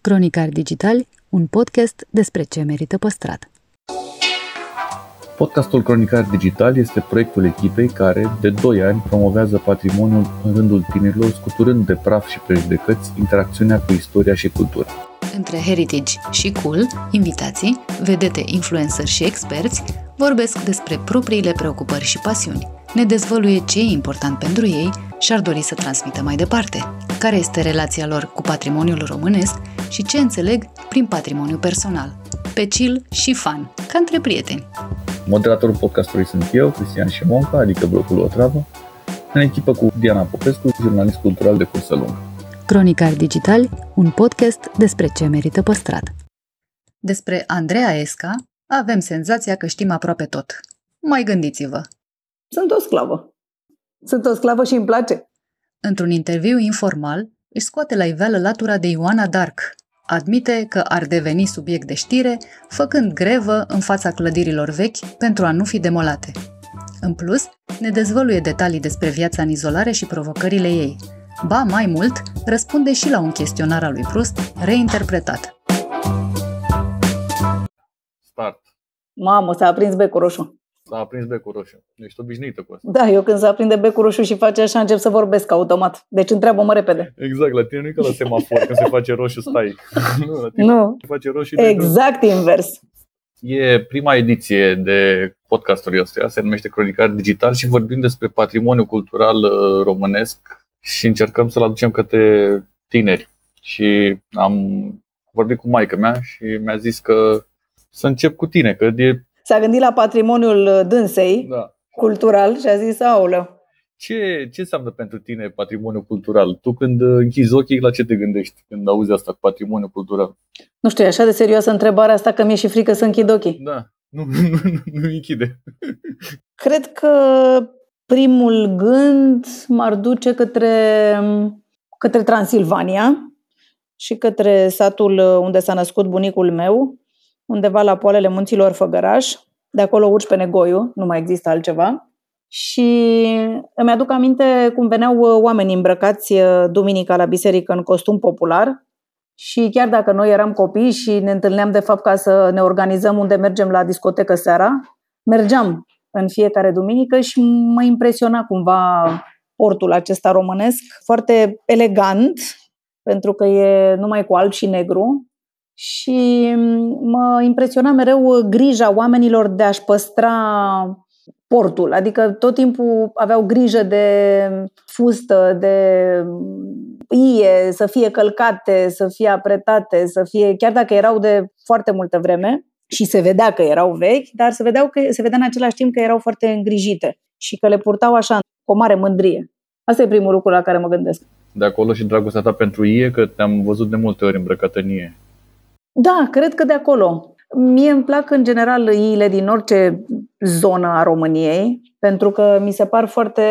Cronicari Digitali, un podcast despre ce merită păstrat. Podcastul Cronicar Digital este proiectul echipei care, de 2 ani, promovează patrimoniul în rândul tinerilor, scuturând de praf și prejudecăți interacțiunea cu istoria și cultura. Între heritage și cool, invitații, vedete, influencer și experți vorbesc despre propriile preocupări și pasiuni. Ne dezvăluie ce e important pentru ei și ar dori să transmită mai departe, care este relația lor cu patrimoniul românesc și ce înțeleg prin patrimoniu personal, pe chill și fan, ca între prieteni. Moderatorul podcastului sunt eu, Cristian Șimonca, adică blocul Otravă, în echipă cu Diana Popescu, jurnalist cultural de cursă lungă. Cronicari Digitali, un podcast despre ce merită păstrat. Despre Andreea Esca avem senzația că știm aproape tot. Mai gândiți-vă! Sunt o sclavă. Sunt o sclavă și îmi place. Într-un interviu informal, își scoate la iveală latura de Ioana Dark. Admite că ar deveni subiect de știre, făcând grevă în fața clădirilor vechi pentru a nu fi demolate. În plus, ne dezvăluie detalii despre viața în izolare și provocările ei. Ba, mai mult, răspunde și la un chestionar al lui Proust, reinterpretat. Mamă, s-a aprins becul roșu. S-a aprins becul roșu. Ești obișnuită cu asta. Da, eu când se aprinde becul roșu și face așa, încep să vorbesc automat. Deci întreabă-mă repede. Exact, la tine nu e ca la semafor, când se face roșu, stai. nu, la tine Nu, se face roșu exact invers. E prima ediție de podcastul ăsta, se numește Cronicar Digital și vorbim despre patrimoniul cultural uh, românesc și încercăm să-l aducem către tineri. Și am vorbit cu maica mea și mi-a zis că să încep cu tine, că e S-a gândit la patrimoniul dânsei da. cultural și a zis, aoleu, Ce, ce înseamnă pentru tine patrimoniul cultural? Tu când uh, închizi ochii, la ce te gândești când auzi asta, patrimoniul cultural? nu știu, e așa de serioasă întrebarea asta că mi-e și frică să închid ochii. Da, nu, nu, nu, nu închide. Cred că primul gând m-ar duce către, către Transilvania și către satul unde s-a născut bunicul meu, undeva la poalele munților Făgăraș. De acolo urci pe Negoiu, nu mai există altceva. Și îmi aduc aminte cum veneau oamenii îmbrăcați duminica la biserică în costum popular și chiar dacă noi eram copii și ne întâlneam de fapt ca să ne organizăm unde mergem la discotecă seara, mergeam în fiecare duminică și mă impresiona cumva portul acesta românesc, foarte elegant, pentru că e numai cu alb și negru, și mă impresiona mereu grija oamenilor de a-și păstra portul. Adică tot timpul aveau grijă de fustă, de ie, să fie călcate, să fie apretate, să fie, chiar dacă erau de foarte multă vreme și se vedea că erau vechi, dar se, vedeau că, se vedea în același timp că erau foarte îngrijite și că le purtau așa, cu o mare mândrie. Asta e primul lucru la care mă gândesc. De acolo și dragostea ta pentru ie, că te-am văzut de multe ori îmbrăcată în ie. Da, cred că de acolo. Mie îmi plac în general iile din orice zonă a României, pentru că mi se par foarte,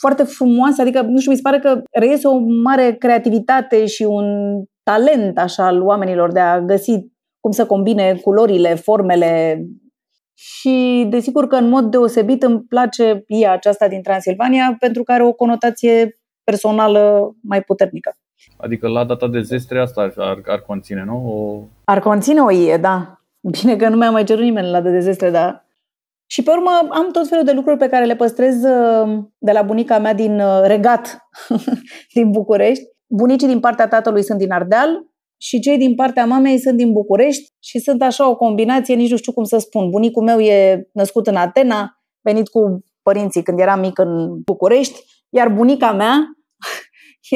foarte frumoase, adică, nu știu, mi se pare că reiese o mare creativitate și un talent așa al oamenilor de a găsi cum să combine culorile, formele și desigur că în mod deosebit îmi place ia aceasta din Transilvania pentru că are o conotație personală mai puternică. Adică la data de zestre asta ar, ar conține, nu? O... Ar conține o ie, da. Bine că nu mi-a mai cerut nimeni la de zestre, dar... Și pe urmă am tot felul de lucruri pe care le păstrez uh, de la bunica mea din uh, Regat, din București. Bunicii din partea tatălui sunt din Ardeal și cei din partea mamei sunt din București și sunt așa o combinație, nici nu știu cum să spun. Bunicul meu e născut în Atena, venit cu părinții când era mic în București, iar bunica mea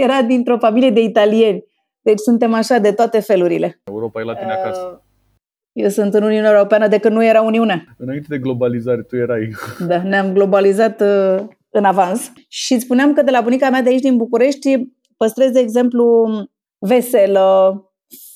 era dintr-o familie de italieni. Deci suntem așa de toate felurile. Europa e la tine acasă. Eu sunt în Uniunea Europeană de când nu era Uniunea. Înainte de globalizare, tu erai. Da, ne-am globalizat uh, în avans. Și spuneam că de la bunica mea de aici din București păstrez, de exemplu, veselă,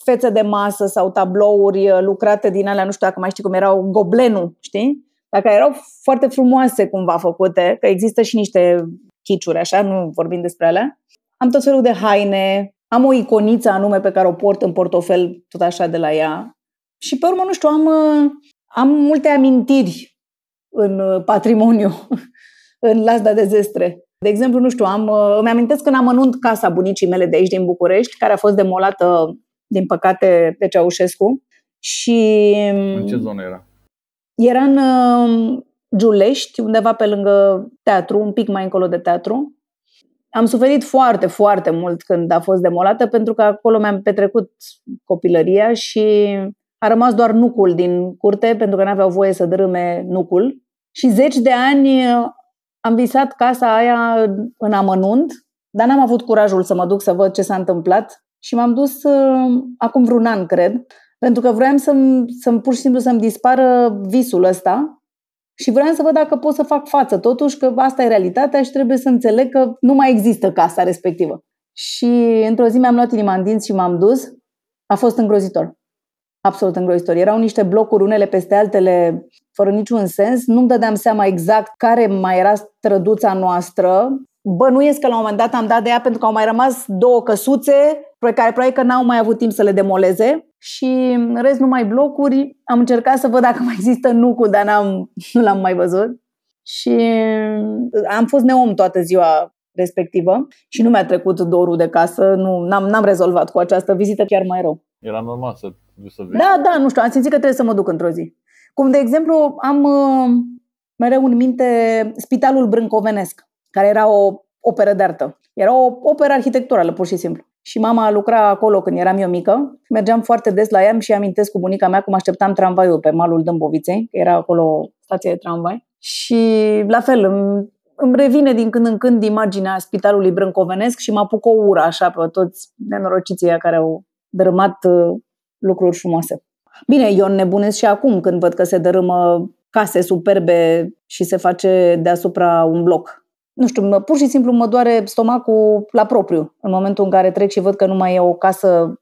fețe de masă sau tablouri uh, lucrate din alea, nu știu dacă mai știi cum erau, goblenul, știi? Dacă erau foarte frumoase cumva făcute, că există și niște chiciuri, așa, nu vorbim despre alea. Am tot felul de haine, am o iconiță anume pe care o port în portofel, tot așa de la ea. Și pe urmă, nu știu, am, uh, am multe amintiri în uh, patrimoniu, în lasda de zestre. De exemplu, nu știu, am, uh, îmi amintesc când am anunțat casa bunicii mele de aici din București, care a fost demolată, din păcate, de Ceaușescu. Și... În ce zonă era? Era în uh, Giulești, undeva pe lângă teatru, un pic mai încolo de teatru. Am suferit foarte, foarte mult când a fost demolată, pentru că acolo mi-am petrecut copilăria și a rămas doar nucul din curte, pentru că nu aveau voie să dărâme nucul. Și zeci de ani am visat casa aia în amănunt, dar n-am avut curajul să mă duc să văd ce s-a întâmplat și m-am dus uh, acum vreun an, cred, pentru că vroiam să-mi, să pur și simplu să-mi dispară visul ăsta și vreau să văd dacă pot să fac față, totuși că asta e realitatea și trebuie să înțeleg că nu mai există casa respectivă. Și într-o zi mi-am luat inima în dinți și m-am dus. A fost îngrozitor. Absolut îngrozitor. Erau niște blocuri unele peste altele fără niciun sens. Nu-mi dădeam seama exact care mai era străduța noastră. Bănuiesc că la un moment dat am dat de ea pentru că au mai rămas două căsuțe pe care probabil că n-au mai avut timp să le demoleze și în rest numai blocuri. Am încercat să văd dacă mai există nucul, dar n-am, nu l-am mai văzut. Și am fost neom toată ziua respectivă și nu mi-a trecut dorul de casă, nu, n-am, n-am rezolvat cu această vizită chiar mai rău. Era normal să să vezi. Da, da, nu știu, am simțit că trebuie să mă duc într-o zi. Cum, de exemplu, am uh, mereu în minte Spitalul Brâncovenesc, care era o operă de artă. Era o operă arhitecturală, pur și simplu. Și mama lucra acolo când eram eu mică. Mergeam foarte des la ea și amintesc cu bunica mea cum așteptam tramvaiul pe malul Dâmboviței, că era acolo stație de tramvai. Și la fel, îmi, îmi revine din când în când imaginea spitalului brâncovenesc și mă apuc o ură așa pe toți nenorociții care au dărâmat uh, lucruri frumoase. Bine, eu nebunesc și acum când văd că se dărâmă case superbe și se face deasupra un bloc. Nu știu, pur și simplu mă doare stomacul la propriu în momentul în care trec și văd că nu mai e o casă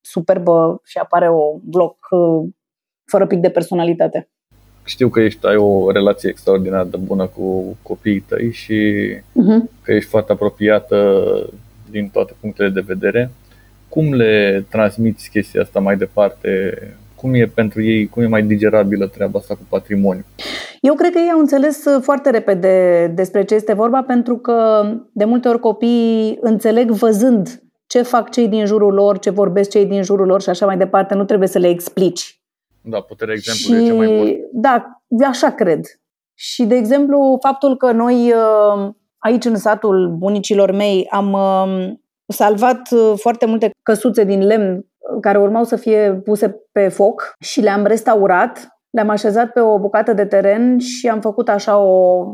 superbă și apare un bloc uh, fără pic de personalitate. Știu că ești, ai o relație extraordinar de bună cu copiii tăi și uh-huh. că ești foarte apropiată din toate punctele de vedere. Cum le transmiți chestia asta mai departe? Cum e pentru ei, cum e mai digerabilă treaba asta cu patrimoniu? Eu cred că ei au înțeles uh, foarte repede despre ce este vorba, pentru că de multe ori copiii înțeleg văzând ce fac cei din jurul lor, ce vorbesc cei din jurul lor și așa mai departe. Nu trebuie să le explici. Da, puterea exemplului și, e ce mai bun. Da, așa cred. Și, de exemplu, faptul că noi uh, aici în satul bunicilor mei am uh, salvat uh, foarte multe căsuțe din lemn uh, care urmau să fie puse pe foc și le-am restaurat, le-am așezat pe o bucată de teren și am făcut așa o,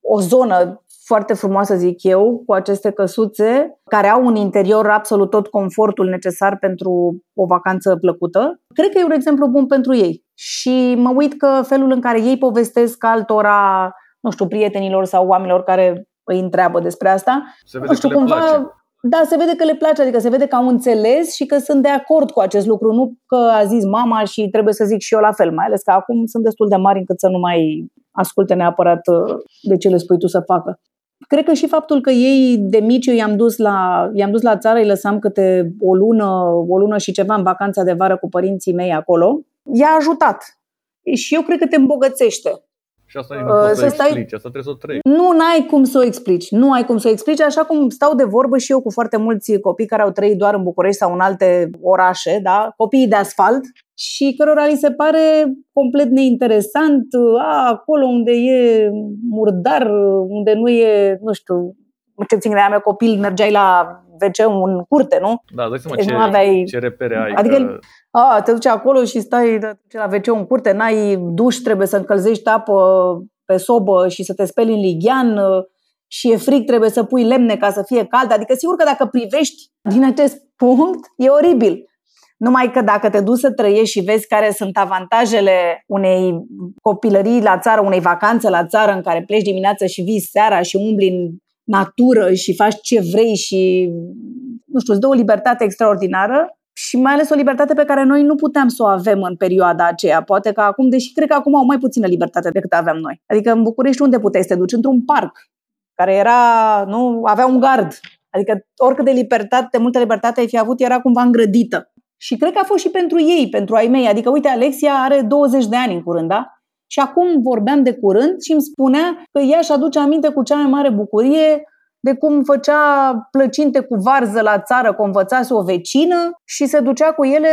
o zonă foarte frumoasă, zic eu, cu aceste căsuțe, care au un interior absolut tot confortul necesar pentru o vacanță plăcută. Cred că e un exemplu bun pentru ei. Și mă uit că felul în care ei povestesc altora, nu știu, prietenilor sau oamenilor care îi întreabă despre asta, Se vede nu știu, că cumva place. Da, se vede că le place, adică se vede că au înțeles și că sunt de acord cu acest lucru, nu că a zis mama și trebuie să zic și eu la fel, mai ales că acum sunt destul de mari încât să nu mai asculte neapărat uh, de ce le spui tu să facă. Cred că și faptul că ei de mici eu i-am dus la, i-am dus la țară, îi lăsam câte o lună, o lună și ceva în vacanța de vară cu părinții mei acolo, i-a ajutat. Și eu cred că te îmbogățește. Și asta nu poți uh, să, să stai... explici, asta trebuie să o treci. Nu, ai cum să o explici. Nu ai cum să o explici, așa cum stau de vorbă și eu cu foarte mulți copii care au trăit doar în București sau în alte orașe, da? copiii de asfalt, și cărora li se pare complet neinteresant, a, acolo unde e murdar, unde nu e, nu știu, ce țin de aia mea copil, mergeai la WC în curte, nu? Da, dai seama deci ce, nu aveai... ce repere ai. Adică că... a, te duci acolo și stai la WC în curte, n-ai duș, trebuie să încălzești apă pe sobă și să te speli în lighean și e frig, trebuie să pui lemne ca să fie cald. Adică sigur că dacă privești din acest punct, e oribil. Numai că dacă te duci să trăiești și vezi care sunt avantajele unei copilării la țară, unei vacanțe la țară în care pleci dimineața și vii seara și umbli în natură și faci ce vrei și, nu știu, îți dă o libertate extraordinară și mai ales o libertate pe care noi nu puteam să o avem în perioada aceea. Poate că acum, deși cred că acum au mai puțină libertate decât aveam noi. Adică în București unde puteai să te duci? Într-un parc care era, nu, avea un gard. Adică oricât de libertate, de multă libertate ai fi avut, era cumva îngrădită. Și cred că a fost și pentru ei, pentru ai mei. Adică, uite, Alexia are 20 de ani în curând, da? Și acum vorbeam de curând și îmi spunea că ea își aduce aminte cu cea mai mare bucurie de cum făcea plăcinte cu varză la țară, că o învățase o vecină și se ducea cu ele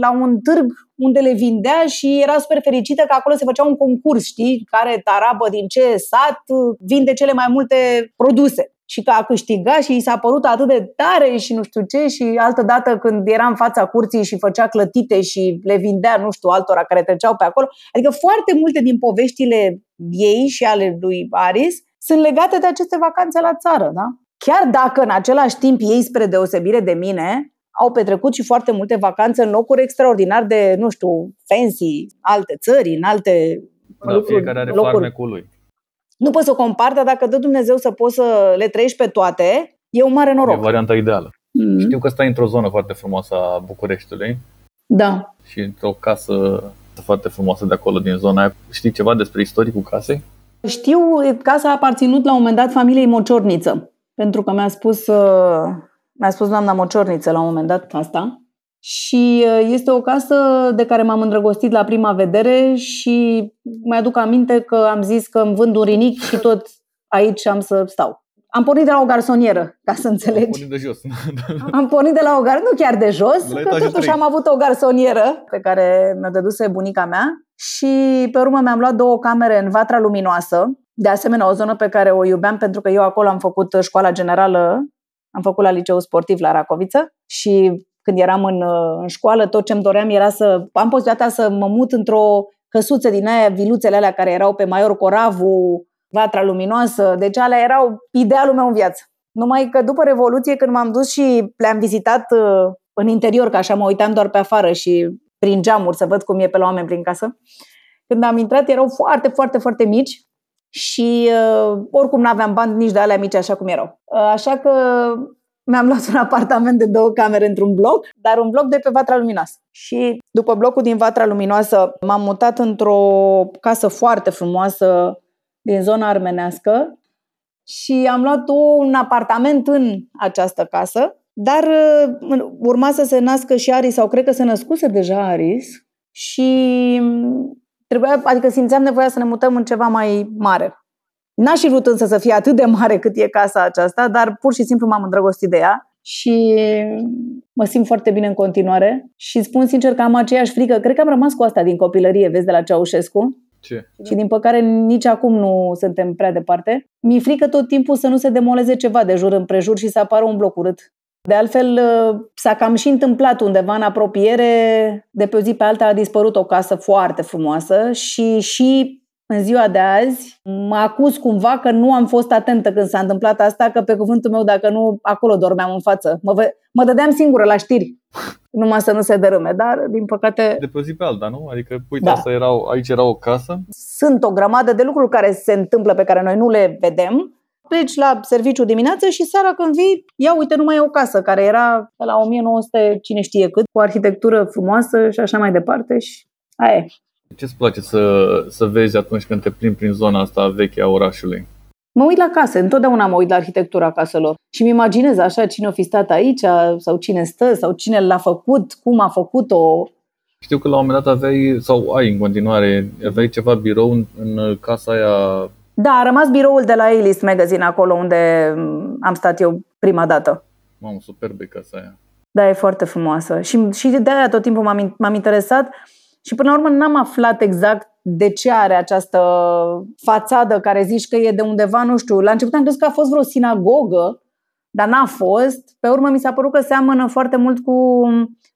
la un târg unde le vindea și era super fericită că acolo se făcea un concurs, știi, care tarabă din ce sat vinde cele mai multe produse și că a câștigat și i s-a părut atât de tare și nu știu ce și altă dată când era în fața curții și făcea clătite și le vindea, nu știu, altora care treceau pe acolo. Adică foarte multe din poveștile ei și ale lui Aris sunt legate de aceste vacanțe la țară, da? Chiar dacă în același timp ei, spre deosebire de mine, au petrecut și foarte multe vacanțe în locuri extraordinar de, nu știu, fancy, alte țări, în alte da, lucruri, fiecare are locuri. farmecul lui. Nu poți să o compar, dar dacă dă Dumnezeu să poți să le trăiești pe toate, e un mare noroc. E varianta ideală. Mm-hmm. Știu că stai într-o zonă foarte frumoasă a Bucureștiului. Da. Și într-o casă foarte frumoasă de acolo, din zona aia. Știi ceva despre istoricul casei? Știu, casa a aparținut la un moment dat familiei Mociorniță, pentru că mi-a spus, uh, mi-a spus doamna Mociorniță la un moment dat asta. Și uh, este o casă de care m-am îndrăgostit la prima vedere și mi-aduc aminte că am zis că îmi vând un rinic și tot aici am să stau. Am pornit de la o garsonieră, ca să înțelegi. Am pornit de jos. am pornit de la o garsonieră, nu chiar de jos, la că totuși 3. am avut o garsonieră pe care mi-a dăduse bunica mea și pe urmă mi-am luat două camere în Vatra Luminoasă, de asemenea o zonă pe care o iubeam pentru că eu acolo am făcut școala generală, am făcut la liceu sportiv la Racoviță și când eram în, în școală, tot ce-mi doream era să am posibilitatea să mă mut într-o căsuță din aia, viluțele alea care erau pe Maior Coravu, Vatra Luminoasă, deci alea erau idealul meu în viață. Numai că după Revoluție, când m-am dus și le-am vizitat uh, în interior, că așa mă uitam doar pe afară și prin geamuri să văd cum e pe la oameni prin casă, când am intrat erau foarte, foarte, foarte mici și uh, oricum nu aveam bani nici de alea mici așa cum erau. Uh, așa că mi-am luat un apartament de două camere într-un bloc, dar un bloc de pe Vatra Luminoasă. Și după blocul din Vatra Luminoasă m-am mutat într-o casă foarte frumoasă din zona armenească și am luat un apartament în această casă, dar uh, urma să se nască și Aris, sau cred că se născuse deja Aris și trebuia, adică simțeam nevoia să ne mutăm în ceva mai mare. N-aș fi vrut însă să fie atât de mare cât e casa aceasta, dar pur și simplu m-am îndrăgostit de ea și mă simt foarte bine în continuare și spun sincer că am aceeași frică. Cred că am rămas cu asta din copilărie, vezi, de la Ceaușescu. Ce? Și din păcare nici acum nu suntem prea departe. Mi-e frică tot timpul să nu se demoleze ceva de jur împrejur și să apară un bloc urât. De altfel, s-a cam și întâmplat undeva în apropiere, de pe o zi pe alta a dispărut o casă foarte frumoasă și și în ziua de azi mă acuz cumva că nu am fost atentă când s-a întâmplat asta, că pe cuvântul meu, dacă nu, acolo dormeam în față. Mă, ve- mă dădeam singură la știri, numai să nu se dărâme, dar din păcate... De pe zi pe alta, nu? Adică, uite, da. asta erau, aici era o casă. Sunt o grămadă de lucruri care se întâmplă pe care noi nu le vedem. Pleci la serviciu dimineață și seara când vii, ia uite, nu mai e o casă care era la 1900, cine știe cât, cu arhitectură frumoasă și așa mai departe și aia e. Ce-ți place să, să vezi atunci când te plimbi prin zona asta veche a orașului? Mă uit la case, întotdeauna mă uit la arhitectura caselor și mi imaginez așa cine a fi stat aici sau cine stă sau cine l-a făcut, cum a făcut-o. Știu că la un moment dat aveai, sau ai în continuare, aveai ceva birou în, în casa aia da, a rămas biroul de la A-List Magazine acolo unde am stat eu prima dată. Mamă, superbe casa aia. Da, e foarte frumoasă. Și, și de aia tot timpul m-am, m-am interesat și până la urmă n-am aflat exact de ce are această fațadă care zici că e de undeva, nu știu. La început am crezut că a fost vreo sinagogă, dar n-a fost. Pe urmă mi s-a părut că seamănă foarte mult cu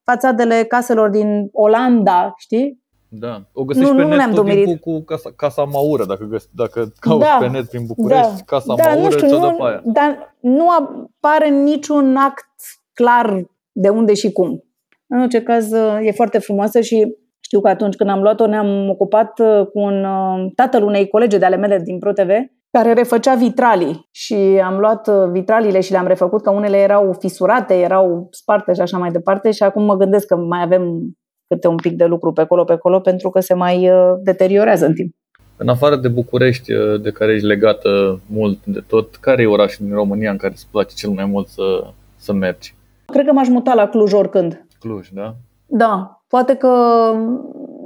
fațadele caselor din Olanda, știi? Da. O găsești nu, pe nu net tot timpul cu casa, casa Maură, dacă, găs, dacă cauți da, pe net prin București, da, casa da, Maură, nu știu, nu, aia. Dar nu apare niciun act clar de unde și cum. În orice caz, e foarte frumoasă și știu că atunci când am luat-o ne-am ocupat uh, cu un uh, tatăl unei colege de ale mele din ProTV care refăcea vitralii și am luat uh, vitralile și le-am refăcut că unele erau fisurate, erau sparte și așa mai departe și acum mă gândesc că mai avem câte un pic de lucru pe acolo, pe acolo, pentru că se mai deteriorează în timp. În afară de București, de care ești legată mult de tot, care e orașul din România în care îți place cel mai mult să, să mergi? Cred că m-aș muta la Cluj oricând. Cluj, da? Da, Poate că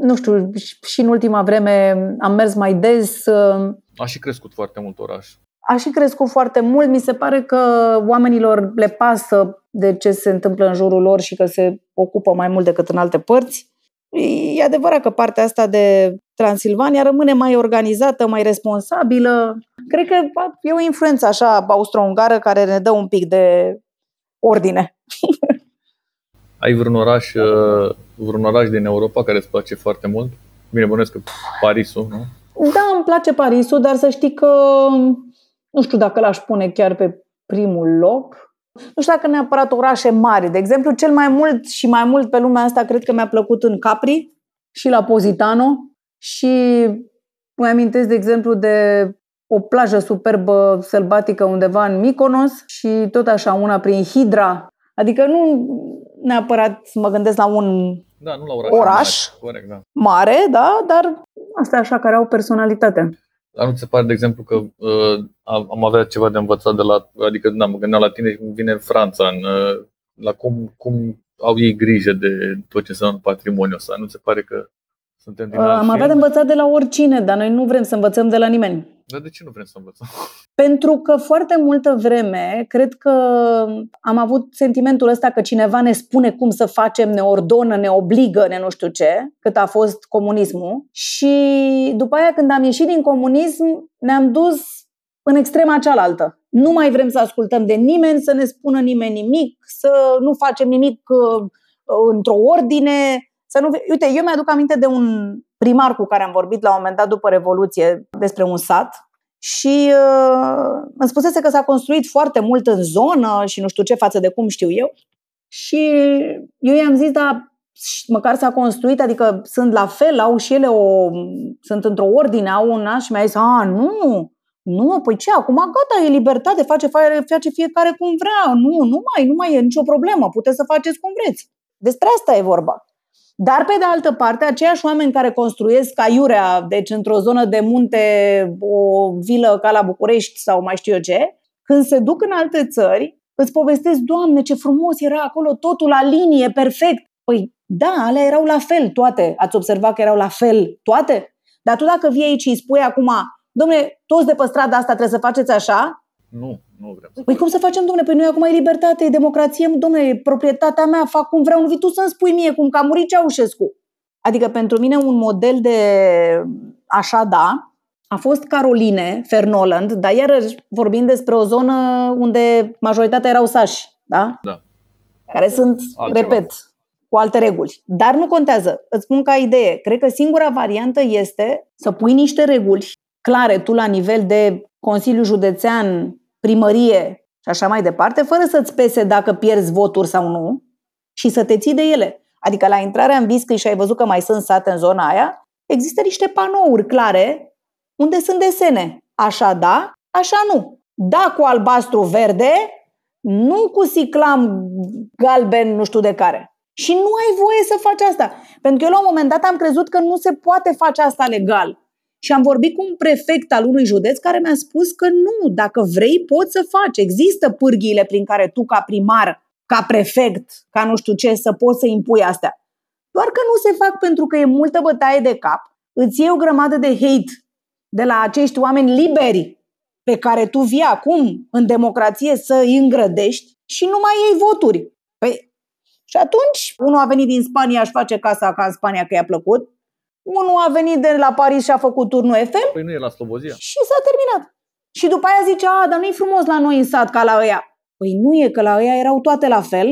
nu știu, și în ultima vreme am mers mai des. Uh, a și crescut foarte mult oraș. A și crescut foarte mult. Mi se pare că oamenilor le pasă de ce se întâmplă în jurul lor și că se ocupă mai mult decât în alte părți. E adevărat că partea asta de Transilvania rămâne mai organizată, mai responsabilă. Cred că e o influență așa austro-ungară care ne dă un pic de ordine. Ai vreun oraș, uh, vreun oraș din Europa care îți place foarte mult? Bine, bănuiesc că Parisul, nu? Da, îmi place Parisul, dar să știi că nu știu dacă l-aș pune chiar pe primul loc. Nu știu dacă neapărat orașe mari. De exemplu, cel mai mult și mai mult pe lumea asta cred că mi-a plăcut în Capri și la Positano și mai amintesc, de exemplu, de o plajă superbă sălbatică undeva în Mykonos și tot așa una prin Hidra. Adică nu neapărat mă gândesc la un da, nu la oraș, oraș mare, corect, da. mare, da, dar astea așa care au personalitate. Dar nu ți se pare, de exemplu, că uh, am avea ceva de învățat de la, adică da, mă gândeam la tine și vine Franța, în, uh, la cum, cum au ei grijă de tot ce înseamnă patrimoniul ăsta. Nu ți se pare că suntem din uh, Am avea de învățat de la oricine, dar noi nu vrem să învățăm de la nimeni. Dar de ce nu vrem să învățăm? Pentru că foarte multă vreme cred că am avut sentimentul ăsta că cineva ne spune cum să facem, ne ordonă, ne obligă, ne nu știu ce, cât a fost comunismul. Și după aia când am ieșit din comunism, ne-am dus în extrema cealaltă. Nu mai vrem să ascultăm de nimeni, să ne spună nimeni nimic, să nu facem nimic uh, într-o ordine, să nu... Uite, eu mi-aduc aminte de un primar cu care am vorbit la un moment dat după Revoluție despre un sat și uh, îmi spusese că s-a construit foarte mult în zonă și nu știu ce față de cum știu eu. Și eu i-am zis, da, măcar s-a construit, adică sunt la fel, au și ele o, sunt într-o ordine, au un și mi-a zis, a, nu, nu, păi ce, acum gata, e libertate, face, face fiecare cum vrea, nu, nu mai, nu mai e nicio problemă, puteți să faceți cum vreți. Despre asta e vorba. Dar, pe de altă parte, aceiași oameni care construiesc aiurea, deci într-o zonă de munte, o vilă ca la București sau mai știu eu ce, când se duc în alte țări, îți povestesc, Doamne, ce frumos era acolo, totul la linie, perfect. Păi, da, alea erau la fel toate. Ați observat că erau la fel toate? Dar tu dacă vii aici și îi spui acum, domnule, toți de pe strada asta trebuie să faceți așa, nu, nu vrem să Păi cum să facem, domnule? Păi noi acum e libertate, e democrație, domnule, e proprietatea mea, fac cum vreau, nu vii tu să-mi spui mie cum că a murit Ceaușescu. Adică pentru mine un model de așa da a fost Caroline Fernoland, dar iarăși vorbim despre o zonă unde majoritatea erau sași, da? Da. Care sunt, Altceva. repet, cu alte reguli. Dar nu contează. Îți spun ca idee. Cred că singura variantă este să pui niște reguli clare tu la nivel de Consiliu Județean, primărie și așa mai departe, fără să-ți pese dacă pierzi voturi sau nu și să te ții de ele. Adică la intrarea în Viscăi și ai văzut că mai sunt sate în zona aia, există niște panouri clare unde sunt desene. Așa da, așa nu. Da cu albastru verde, nu cu siclam galben nu știu de care. Și nu ai voie să faci asta. Pentru că eu la un moment dat am crezut că nu se poate face asta legal. Și am vorbit cu un prefect al unui județ care mi-a spus că nu, dacă vrei poți să faci. Există pârghiile prin care tu ca primar, ca prefect, ca nu știu ce, să poți să impui astea. Doar că nu se fac pentru că e multă bătaie de cap, îți iei o grămadă de hate de la acești oameni liberi pe care tu vii acum în democrație să îi îngrădești și nu mai iei voturi. Păi, și atunci, unul a venit din Spania, aș face casa ca în Spania că i-a plăcut, unul a venit de la Paris și a făcut turnul FM. Păi nu e la Slobozia. Și s-a terminat. Și după aia zice, a, dar nu-i frumos la noi în sat ca la ăia. Păi nu e, că la ăia erau toate la fel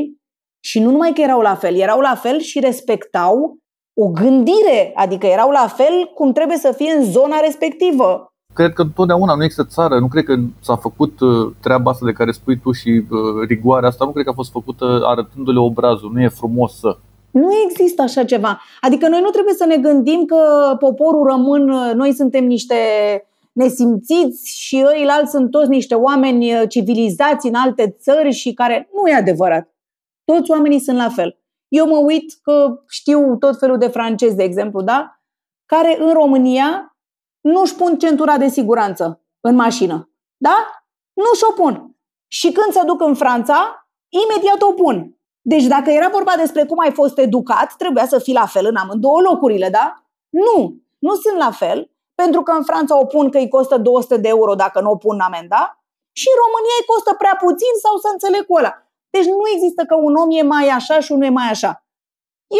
și nu numai că erau la fel, erau la fel și respectau o gândire, adică erau la fel cum trebuie să fie în zona respectivă. Cred că totdeauna nu există țară, nu cred că s-a făcut uh, treaba asta de care spui tu și uh, rigoarea asta, nu cred că a fost făcută arătându-le obrazul, nu e frumos să. Nu există așa ceva. Adică noi nu trebuie să ne gândim că poporul român, noi suntem niște nesimțiți și ăilalți sunt toți niște oameni civilizați în alte țări și care nu e adevărat. Toți oamenii sunt la fel. Eu mă uit că știu tot felul de francezi, de exemplu, da? Care în România nu își pun centura de siguranță în mașină. Da? Nu și-o pun. Și când se duc în Franța, imediat o pun. Deci dacă era vorba despre cum ai fost educat, trebuia să fii la fel în amândouă locurile, da? Nu, nu sunt la fel, pentru că în Franța o pun că îi costă 200 de euro dacă nu o pun amenda și în România îi costă prea puțin sau să înțeleg cu ăla. Deci nu există că un om e mai așa și unul e mai așa.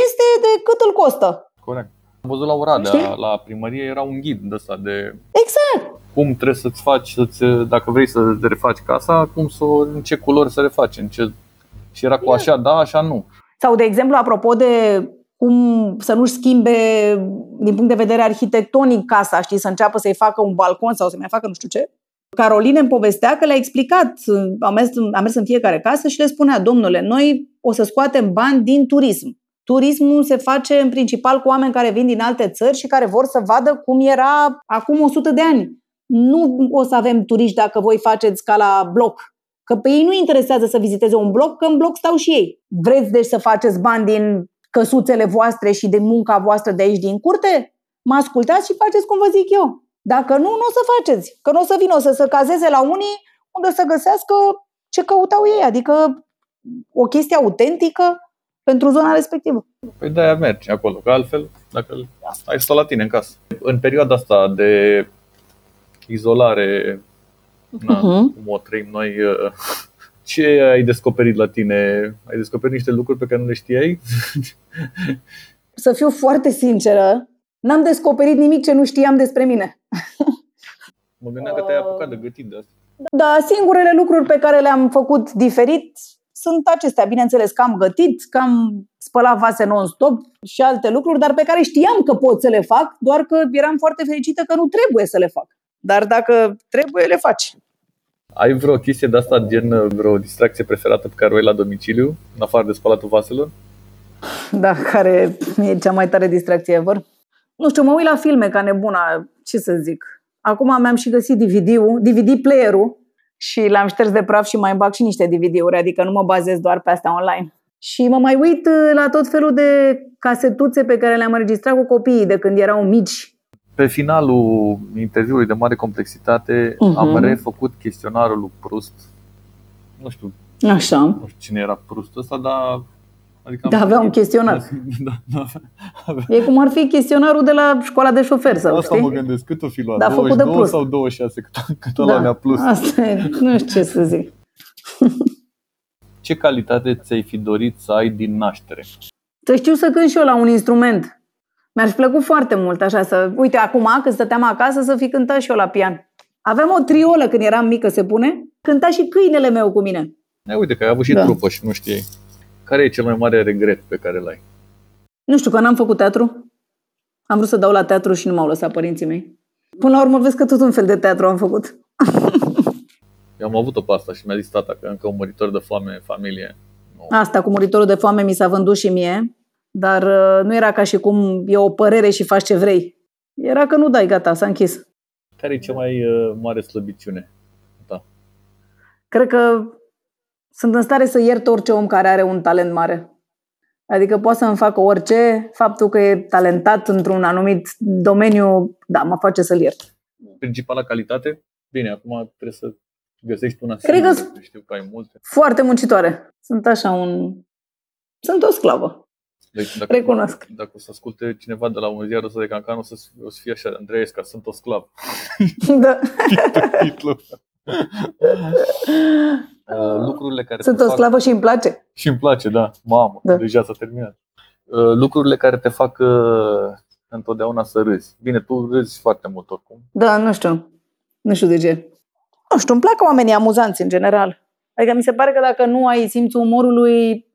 Este de cât îl costă. Corect. Am văzut la Oradea, Știi? la primărie, era un ghid de ăsta de Exact. cum trebuie să-ți faci, să-ți, dacă vrei să refaci casa, cum să, o- în ce culori să refaci, în ce... Și era cu așa da, așa nu. Sau, de exemplu, apropo de cum să nu-și schimbe din punct de vedere arhitectonic casa, știi, să înceapă să-i facă un balcon sau să mai facă nu știu ce. Caroline îmi povestea că le-a explicat, a mers, a mers în fiecare casă și le spunea, domnule, noi o să scoatem bani din turism. Turismul se face în principal cu oameni care vin din alte țări și care vor să vadă cum era acum 100 de ani. Nu o să avem turiști dacă voi faceți ca la bloc. Că pe ei nu interesează să viziteze un bloc, că în bloc stau și ei. Vreți deci să faceți bani din căsuțele voastre și de munca voastră de aici din curte? Mă ascultați și faceți cum vă zic eu. Dacă nu, nu o să faceți. Că nu o să vină, o să se cazeze la unii unde o să găsească ce căutau ei, adică o chestie autentică pentru zona respectivă. Păi de-aia mergi acolo, că altfel, dacă ai stat la tine în casă. În perioada asta de izolare, na, Mhm. cum o trăim noi, uh, ce ai descoperit la tine? Ai descoperit niște lucruri pe care nu le știai? Să fiu foarte sinceră, n-am descoperit nimic ce nu știam despre mine. Mă gândeam că te-ai apucat de gătit de asta. Dar singurele lucruri pe care le-am făcut diferit sunt acestea. Bineînțeles că am gătit, că am spălat vase non-stop și alte lucruri, dar pe care știam că pot să le fac, doar că eram foarte fericită că nu trebuie să le fac. Dar dacă trebuie, le faci. Ai vreo chestie de asta, gen uh, vreo distracție preferată pe care o ai la domiciliu, în afară de spălatul vaselor? Da, care e cea mai tare distracție ever. Nu știu, mă uit la filme ca nebuna, ce să zic. Acum mi-am și găsit DVD-ul, DVD player-ul și l-am șters de praf și mai bag și niște DVD-uri, adică nu mă bazez doar pe astea online. Și mă mai uit uh, la tot felul de casetuțe pe care le-am înregistrat cu copiii de când erau mici. Pe finalul interviului de mare complexitate Mhm. am refăcut chestionarul lui Proust. Nu știu, Așa. nu știu cine era Proust ăsta, dar Adică Da, avea un chestionar. Da, da, avea. E cum ar fi chestionarul de la școala de șofer sau Asta mă știi? gândesc, cât o fi luat? Da, făcut de 22 plus. sau 26? Cât, cât ăla ne-a plus? Asta e, nu știu ce să zic. Ce calitate ți-ai fi dorit să ai din naștere? Să știu să cânt și eu la un instrument. Mi-ar fi plăcut foarte mult așa să... Uite, acum când stăteam acasă să fi cântat și eu la pian. Aveam o triolă când eram mică, se pune. Cânta și câinele meu cu mine. E, uite că ai avut și Da. trupă și nu știai. Care e cel mai mare regret pe care l-ai? Nu știu, că n-am făcut teatru. Am vrut să dau la teatru și nu m-au lăsat părinții mei. Până la urmă vezi că tot un fel de teatru am făcut. Eu am avut-o pe asta și mi-a zis tata că încă un muritor de foame în familie. Nu. Asta cu muritorul de foame mi s-a vândut și mie, dar uh, nu era ca și cum e o părere și faci ce vrei. Era că nu dai, gata, s-a închis. Care e cea mai uh, mare slăbiciune? Da. Cred că sunt în stare să iert orice om care are un talent mare. Adică poate să-mi facă orice, faptul că e talentat într-un anumit domeniu, da, mă face să-l iert. Principala calitate? Bine, acum trebuie să găsești una Cred că- singură, știu că ai multe. Foarte muncitoare. Sunt așa un... Sunt o sclavă. Deci, dacă, Recunosc. Dacă o să asculte cineva de la un ziar ăsta de cancan, o să, o să fie așa, Andreesca, sunt o sclav. da. Titlul. Uh, lucrurile care Sunt te o fac... sclavă și îmi place. Și îmi place, da. Mamă, Da. deja s-a terminat. Uh, lucrurile care te fac uh, întotdeauna să râzi. Bine, tu râzi foarte mult oricum. Da, nu știu. Nu știu de ce. Nu știu, îmi plac oamenii amuzanți în general. Adică mi se pare că dacă nu ai simțul umorului,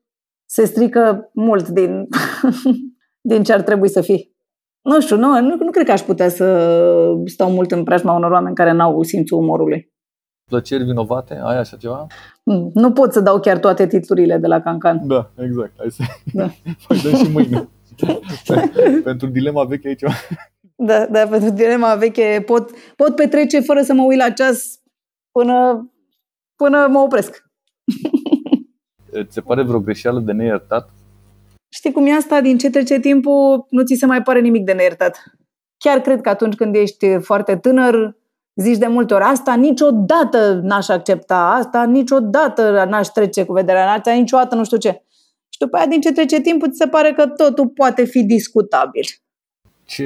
se strică mult din, din ce ar trebui să fii. Nu știu, nu, nu, nu cred că aș putea să stau mult în preajma unor oameni care n-au simțul umorului. Plăceri vinovate? Ai așa ceva? Mm, Nu pot să dau chiar toate titlurile de la Cancan. Da, exact. Hai să Da. mai dăm și mâine. Pentru dilema veche aici. Da, da, pentru dilema veche pot, pot petrece fără să mă uit la ceas până, până mă opresc. Ți se pare vreo greșeală de neiertat? Știi cum e asta? Din ce trece timpul, nu ți se mai pare nimic de neiertat. Chiar cred că atunci când ești foarte tânăr, zici de multe ori, asta niciodată n-aș accepta, asta niciodată n-aș trece cu vederea, asta niciodată nu știu ce. Și după aia, din ce trece timpul, ți se pare că totul poate fi discutabil. Ce,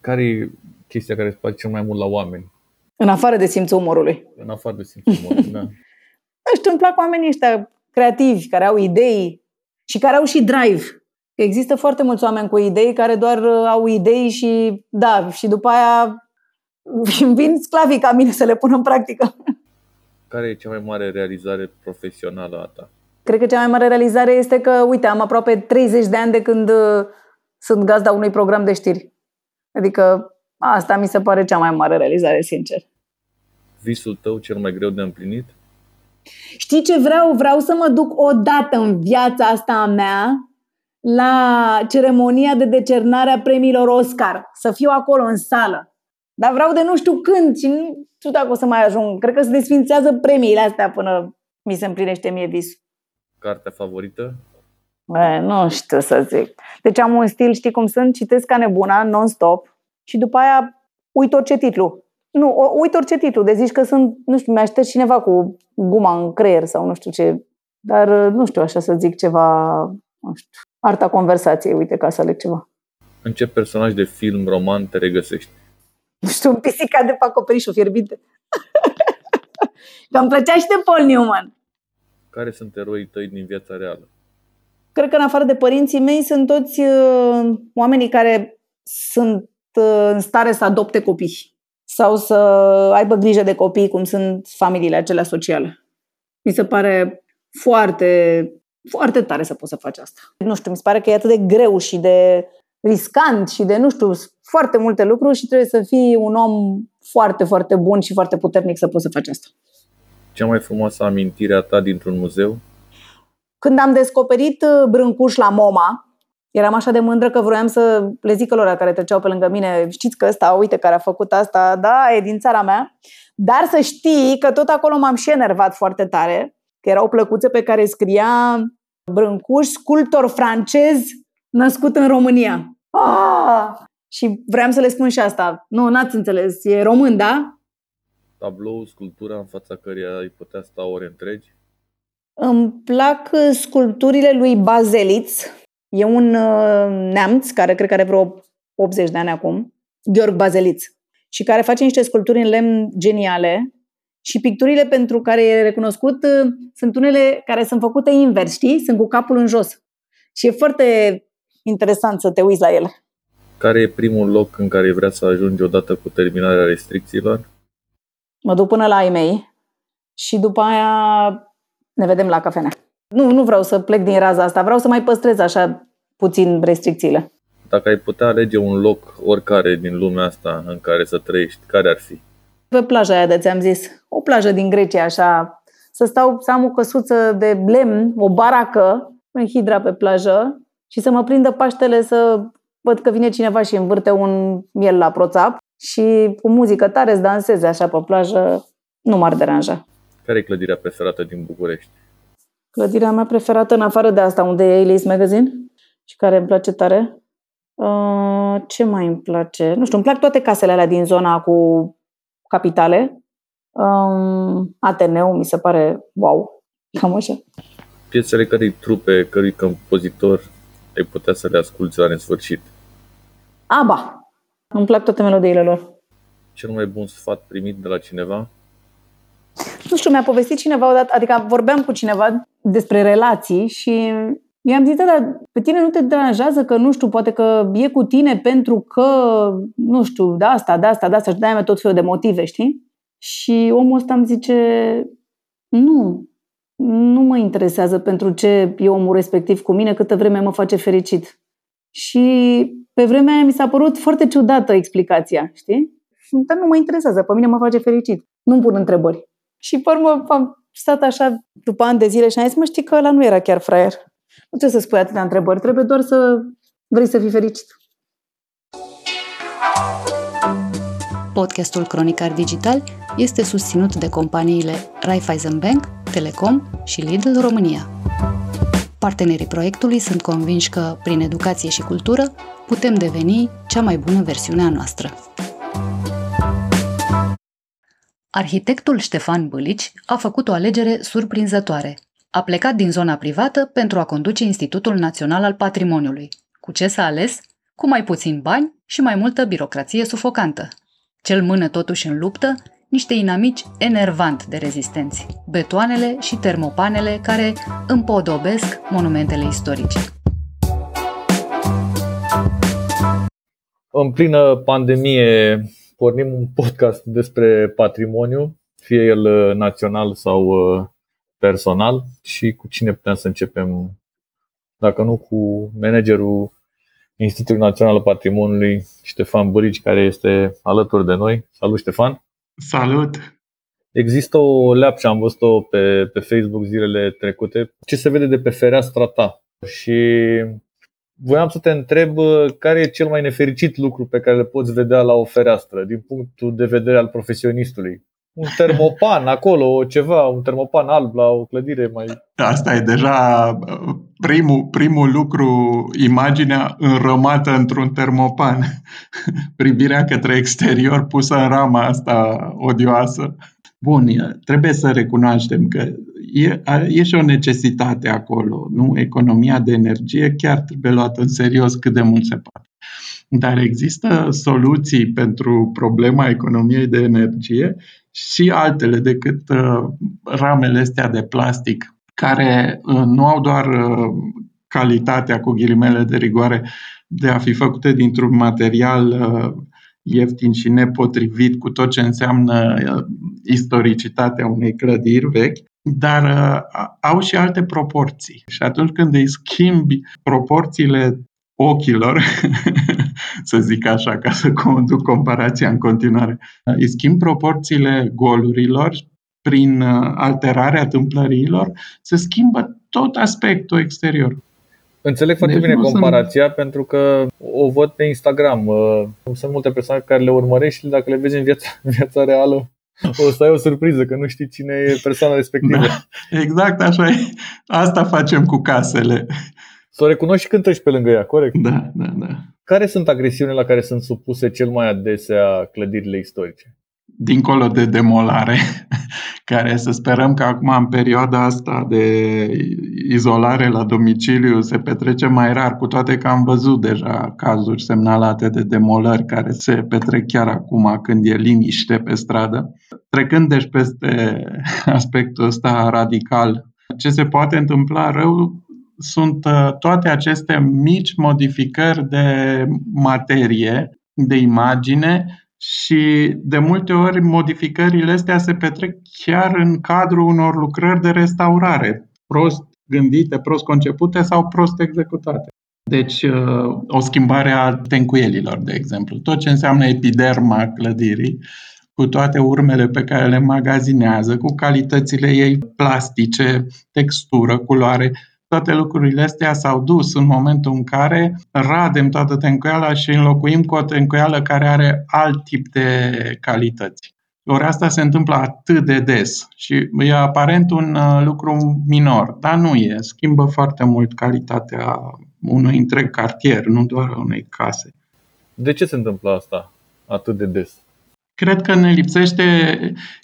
care e chestia care îți place cel mai mult la oameni? În afară de simțul umorului. În afară de simțul umorului, da. Nu știu, îmi plac oamenii ăștia creativi, care au idei și care au și drive. Există foarte mulți oameni cu idei care doar uh, au idei și da, și după aia vin sclavii ca mine să le pun în practică. Care e cea mai mare realizare profesională a ta? Cred că cea mai mare realizare este că, uite, am aproape 30 de ani de când uh, sunt gazda unui program de știri. Adică asta mi se pare cea mai mare realizare, sincer. Visul tău cel mai greu de împlinit? Știi ce vreau? Vreau să mă duc o dată în viața asta a mea la ceremonia de decernare a premiilor Oscar. Să fiu acolo în sală. Dar vreau de nu știu când și nu știu dacă o să mai ajung. Cred că se desfințează premiile astea până mi se împlinește mie visul. Cartea favorită? Bă, nu știu să zic. Deci am un stil, știi cum sunt, citesc ca nebuna, non-stop și după aia uit orice titlu. Nu, uit orice titlu, de zici că sunt, nu știu, mi-a șters cineva cu guma în creier sau nu știu ce. Dar nu știu așa să zic ceva, nu știu, arta conversației, uite ca să aleg ceva. În ce personaj de film, roman te regăsești? Nu știu, un pisica de pe acoperișul fierbinte. că îmi plăcea și de Paul Newman. Care sunt eroii tăi din viața reală? Cred că în afară de părinții mei sunt toți uh, oamenii care sunt uh, în stare să adopte copii sau să aibă grijă de copii, cum sunt familiile acelea sociale. Mi se pare foarte, foarte tare să poți să faci asta. Nu știu, mi se pare că e atât de greu și de riscant și de, nu știu, foarte multe lucruri și trebuie să fii un om foarte, foarte bun și foarte puternic să poți să faci asta. Cea mai frumoasă amintire a ta dintr-un muzeu? Când am descoperit uh, Brâncuș la MoMA, eram așa de mândră că vroiam să le zic lor care treceau pe lângă mine, știți că ăsta, uite, care a făcut asta, da, e din țara mea. Dar să știi că tot acolo m-am și enervat foarte tare, că erau plăcuțe pe care scria Brâncuș, sculptor francez născut în România. Ah! Și vreau să le spun și asta. Nu, n-ați înțeles. E român, da? Tablou, sculptura în fața căreia ai putea sta ore întregi? Îmi plac sculpturile lui Bazeliț. E un uh, neamț care cred că are vreo 80 de ani acum. Gheorg Bazeliț. Și care face niște sculpturi în lemn geniale. Și picturile pentru care e recunoscut uh, sunt unele care sunt făcute invers, știi? Sunt cu capul în jos. Și e foarte interesant să te uiți la ele. Care e primul loc în care vrea să ajungi odată cu terminarea restricțiilor? Mă duc până la ai mei și după aia ne vedem la cafenea. Nu, nu vreau să plec din raza asta, vreau să mai păstrez așa puțin restricțiile. Dacă ai putea alege un loc oricare din lumea asta în care să trăiești, care ar fi? Pe plaja aia de ți-am zis. O plajă din Grecia, așa. Să stau, să am o căsuță de lemn, o baracă, în hidra pe plajă și să mă prindă Paștele să văd că vine cineva și învârte un miel la proțap și cu muzică tare să danseze așa pe plajă, nu m-ar deranja. Care e clădirea preferată din București? Clădirea mea preferată în afară de asta, unde e Alice Magazine și care îmi place tare. Uh, ce mai îmi place? Nu știu, îmi plac toate casele alea din zona cu capitale. Um, Ateneu mi se pare wow, cam așa. Piesele cărei trupe, cărui compozitor ai putea să le asculti la nesfârșit? ABBA. Îmi plac toate melodiile lor. Cel mai bun sfat primit de la cineva? Nu știu, mi-a povestit cineva odată, adică vorbeam cu cineva despre relații și i-am zis, da, dar pe tine nu te deranjează că, nu știu, poate că e cu tine pentru că, nu știu, de asta, de asta, de asta și de-aia tot felul de motive, știi? Și omul ăsta îmi zice, nu, nu mă interesează pentru ce e omul respectiv cu mine, câtă vreme mă face fericit. Și pe vremea aia mi s-a părut foarte ciudată explicația, știi? Dar nu mă interesează, pe mine mă face fericit. Nu-mi pun întrebări. Și pe urmă am stat așa după ani de zile și am zis, mă știi că ăla nu era chiar fraier. Nu trebuie să spui atâtea întrebări, trebuie doar să vrei să fii fericit. Podcastul Cronicar Digital este susținut de companiile Raiffeisen Bank, Telecom și Lidl România. Partenerii proiectului sunt convinși că, prin educație și cultură, putem deveni cea mai bună versiune a noastră. Arhitectul Ștefan Bălici a făcut o alegere surprinzătoare. A plecat din zona privată pentru a conduce Institutul Național al Patrimoniului. Cu ce s-a ales? cu mai puțin bani și mai multă birocrație sufocantă. Cel mână totuși în luptă niște inamici enervant de rezistenți, betoanele și termopanele care împodobesc monumentele istorice. În plină pandemie pornim un podcast despre patrimoniu, fie el uh, național sau uh, personal și cu cine putem să începem, dacă nu cu managerul Institutului Național al Patrimoniului, Ștefan Burici, care este alături de noi. Salut, Ștefan! Salut! Există o leapșă, am văzut-o pe, pe Facebook zilele trecute, ce se vede de pe fereastra ta. Și voiam să te întreb care e cel mai nefericit lucru pe care le poți vedea la o fereastră, din punctul de vedere al profesionistului un termopan acolo, ceva, un termopan alb la o clădire mai... Asta e deja uh, primul, primul lucru, imaginea înrămată într-un termopan. Privirea către exterior pusă în rama asta odioasă. Bun, trebuie să recunoaștem că e, e și o necesitate acolo, nu? Economia de energie chiar trebuie luată în serios cât de mult se poate. Dar există soluții pentru problema economiei de energie și altele decât uh, ramele astea de plastic, care uh, nu au doar uh, calitatea cu ghilimele de rigoare de a fi făcute dintr-un material ieftin și nepotrivit cu tot ce înseamnă istoricitatea unei clădiri vechi, dar au și alte proporții. Și atunci când îi schimbi proporțiile ochilor, să zic așa, ca să conduc comparația în continuare. Îi schimb proporțiile golurilor prin uh, alterarea tâmplăriilor, se schimbă tot aspectul exterior. Înțeleg foarte deci bine comparația sunt... pentru că o văd pe Instagram. Uh, sunt multe persoane care le urmărești și dacă le vezi în viața, în viața reală, o să ai o surpriză, că nu știi cine e persoana respectivă. Da, exact așa e. Asta facem cu casele. Să o recunoști și când treci pe lângă ea, corect? Da, da, da. Care sunt agresiunile la care sunt supuse cel mai adesea clădirile istorice? Dincolo de demolare, care să sperăm că acum în perioada asta de izolare la domiciliu se petrece mai rar, cu toate că am văzut deja cazuri semnalate de demolări care se petrec chiar acum când e liniște pe stradă. Trecând deci peste aspectul ăsta radical, ce se poate întâmpla rău sunt uh, toate aceste mici modificări de materie, de imagine și de multe ori modificările astea se petrec chiar în cadrul unor lucrări de restaurare, prost gândite, prost concepute sau prost executate. Deci, uh, o schimbare a tencuielilor, de exemplu. Tot ce înseamnă epiderma clădirii, cu toate urmele pe care le magazinează, cu calitățile ei plastice, textură, culoare, toate lucrurile astea s-au dus în momentul în care radem toată tencuiala și înlocuim cu o tencuială care are alt tip de calități. Ori asta se întâmplă atât de des și e aparent un uh, lucru minor, dar nu e. Schimbă foarte mult calitatea unui întreg cartier, nu doar a unei case. De ce se întâmplă asta atât de des? Cred că ne lipsește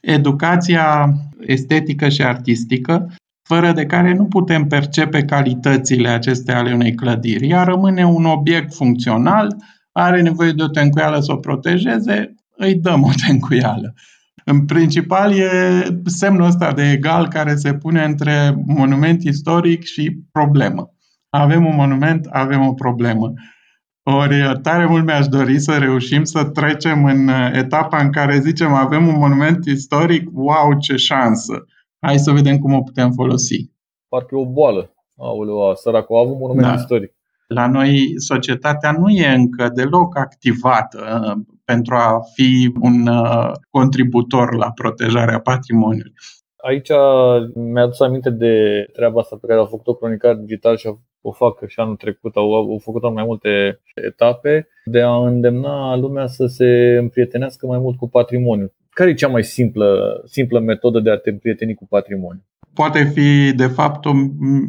educația estetică și artistică fără de care nu putem percepe calitățile acestea ale unei clădiri. Ea rămâne un obiect funcțional, are nevoie de o tencuială să o protejeze, îi dăm o tencuială. În principal e semnul ăsta de egal care se pune între monument istoric și problemă. Avem un monument, avem o problemă. Ori tare mult mi-aș dori să reușim să trecem în etapa în care zicem avem un monument istoric, wow, ce șansă! Hai să vedem cum o putem folosi. Parcă e o boală. Aoleu, săracul, a avut monument da. istoric. La noi societatea nu e încă deloc activată uh, pentru a fi un uh, contributor la protejarea patrimoniului. Aici mi-a adus aminte de treaba asta pe care a făcut-o cronicar digital și o fac și anul trecut, au, au făcut-o în mai multe etape, de a îndemna lumea să se împrietenească mai mult cu patrimoniul. Care e cea mai simplă, simplă metodă de a te împrieteni cu patrimoniul? Poate fi, de fapt, o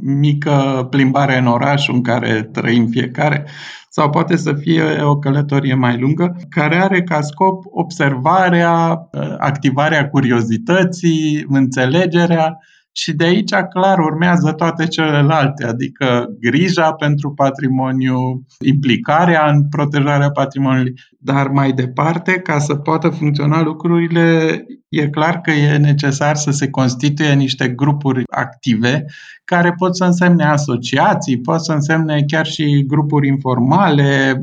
mică plimbare în oraș în care trăim fiecare, sau poate să fie o călătorie mai lungă, care are ca scop observarea, activarea curiozității, înțelegerea și de aici clar urmează toate celelalte, adică grija pentru patrimoniu, implicarea în protejarea patrimoniului, dar mai departe, ca să poată funcționa lucrurile, e clar că e necesar să se constituie niște grupuri active care pot să însemne asociații, pot să însemne chiar și grupuri informale,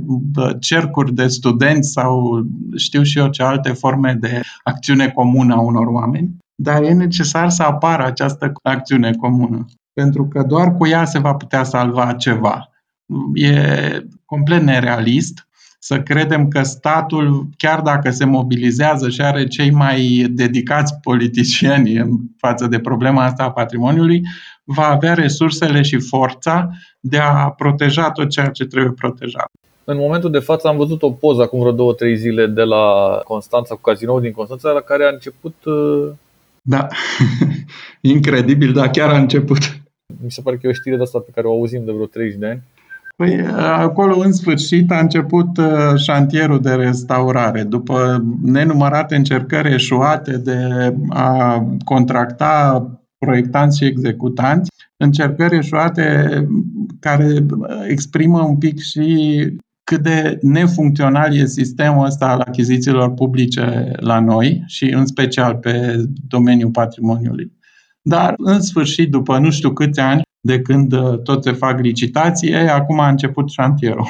cercuri de studenți sau știu și eu ce alte forme de acțiune comună a unor oameni dar e necesar să apară această acțiune comună, pentru că doar cu ea se va putea salva ceva. E complet nerealist să credem că statul, chiar dacă se mobilizează și are cei mai dedicați politicieni în față de problema asta a patrimoniului, va avea resursele și forța de a proteja tot ceea ce trebuie protejat. În momentul de față am văzut o poză acum vreo două, trei zile de la Constanța, cu cazinoul din Constanța, la care a început uh, da, incredibil, dar chiar a început. Mi se pare că e o știre de asta pe care o auzim de vreo 30 de ani. Păi acolo în sfârșit a început uh, șantierul de restaurare. După nenumărate încercări eșuate de a contracta proiectanți și executanți, încercări eșuate care exprimă un pic și cât de nefuncțional e sistemul ăsta al achizițiilor publice la noi și în special pe domeniul patrimoniului. Dar, în sfârșit, după nu știu câți ani de când uh, tot se fac licitații, acum a început șantierul.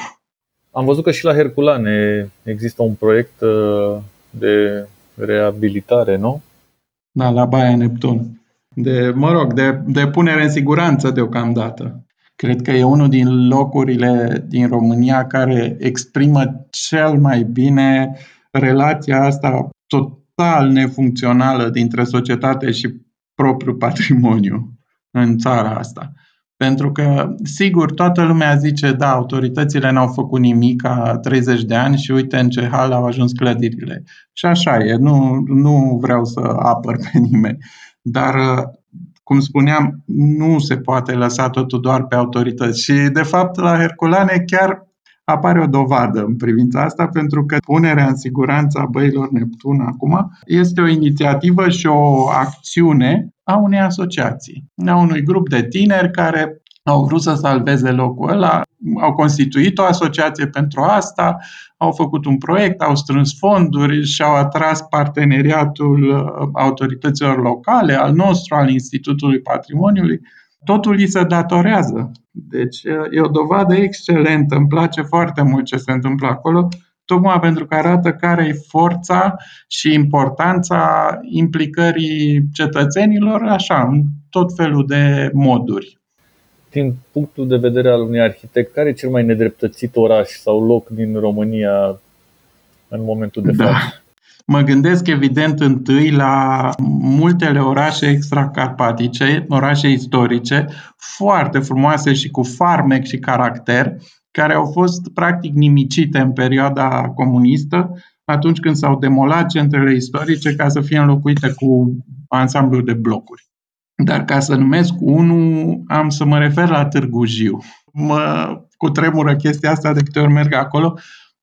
Am văzut că și la Herculane există un proiect uh, de reabilitare, nu? Da, la Baia Neptun. De, mă rog, de, de punere în siguranță deocamdată. Cred că e unul din locurile din România care exprimă cel mai bine relația asta total nefuncțională dintre societate și propriul patrimoniu în țara asta. Pentru că, sigur, toată lumea zice, da, autoritățile n-au făcut nimic ca 30 de ani și uite în ce hal au ajuns clădirile. Și așa e, nu, nu vreau să apăr pe nimeni. Dar cum spuneam, nu se poate lăsa totul doar pe autorități. Și, de fapt, la Herculane chiar apare o dovadă în privința asta, pentru că punerea în siguranță a băilor Neptun acum este o inițiativă și o acțiune a unei asociații, a unui grup de tineri care au vrut să salveze locul ăla, au constituit o asociație pentru asta, au făcut un proiect, au strâns fonduri și au atras parteneriatul uh, autorităților locale, al nostru, al Institutului Patrimoniului. Totul li se datorează. Deci uh, e o dovadă excelentă, îmi place foarte mult ce se întâmplă acolo, tocmai pentru că arată care e forța și importanța implicării cetățenilor, așa, în tot felul de moduri din punctul de vedere al unui arhitect, care e cel mai nedreptățit oraș sau loc din România în momentul de da. față? Da. Mă gândesc evident întâi la multele orașe extracarpatice, orașe istorice, foarte frumoase și cu farmec și caracter, care au fost practic nimicite în perioada comunistă, atunci când s-au demolat centrele istorice ca să fie înlocuite cu ansamblu de blocuri. Dar ca să numesc unul, am să mă refer la Târgu Jiu. Mă cutremură chestia asta de câte ori merg acolo,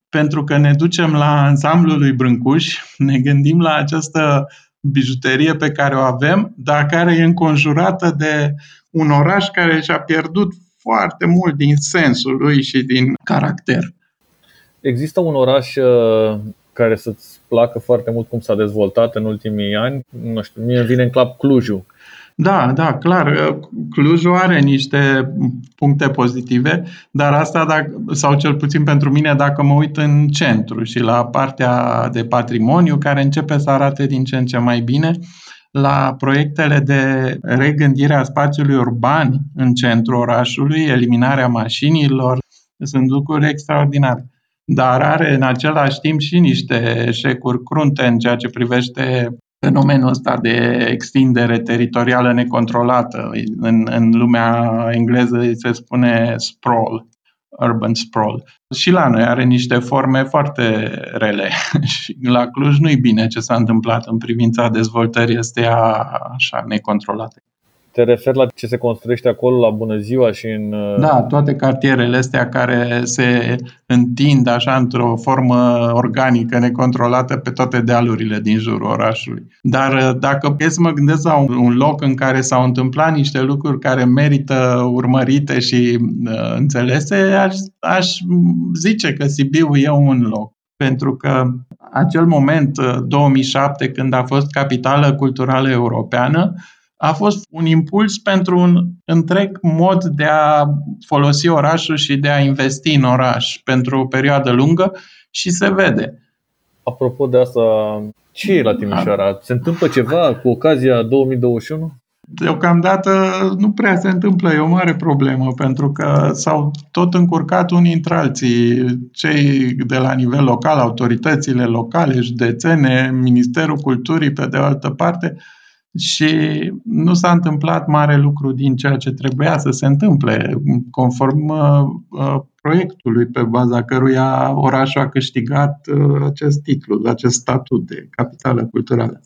pentru că ne ducem la ansamblul lui Brâncuș, ne gândim la această bijuterie pe care o avem, dar care e înconjurată de un oraș care și-a pierdut foarte mult din sensul lui și din caracter. Există un oraș uh, care să-ți placă foarte mult cum s-a dezvoltat în ultimii ani? Nu știu, mie vine în clap Clujul. Da, da, clar. Clujul are niște puncte pozitive, dar asta, dacă, sau cel puțin pentru mine, dacă mă uit în centru și la partea de patrimoniu, care începe să arate din ce în ce mai bine, la proiectele de regândire a spațiului urban în centrul orașului, eliminarea mașinilor, sunt lucruri extraordinare. Dar are în același timp și niște eșecuri crunte în ceea ce privește fenomenul ăsta de extindere teritorială necontrolată. În, în lumea engleză se spune sprawl, urban sprawl. Și la noi are niște forme foarte rele. și la Cluj nu-i bine ce s-a întâmplat în privința dezvoltării astea așa necontrolate. Te referi la ce se construiește acolo la Bună Ziua și în... Uh, da, toate cartierele astea care se întind așa într-o formă organică, necontrolată pe toate dealurile din jurul orașului. Dar uh, dacă e să mă gândesc la un loc în care s-au întâmplat niște lucruri care merită urmărite și uh, înțelese, aș, aș zice că Sibiu e un loc. Pentru că acel moment, 2007, uh, când a fost capitală culturală europeană, a fost un impuls pentru un întreg mod de a folosi orașul și de a investi în oraș pentru o perioadă lungă și se vede. Apropo de asta, ce e la Timișoara? Se întâmplă ceva cu ocazia 2021? Deocamdată nu prea se întâmplă, e o mare problemă, pentru că s-au tot încurcat unii între alții, cei de la nivel local, autoritățile locale, județene, Ministerul Culturii, pe de altă parte, și nu s-a întâmplat mare lucru din ceea ce trebuia să se întâmple, conform uh, uh, proiectului pe baza căruia orașul a câștigat uh, acest titlu, acest statut de capitală culturală.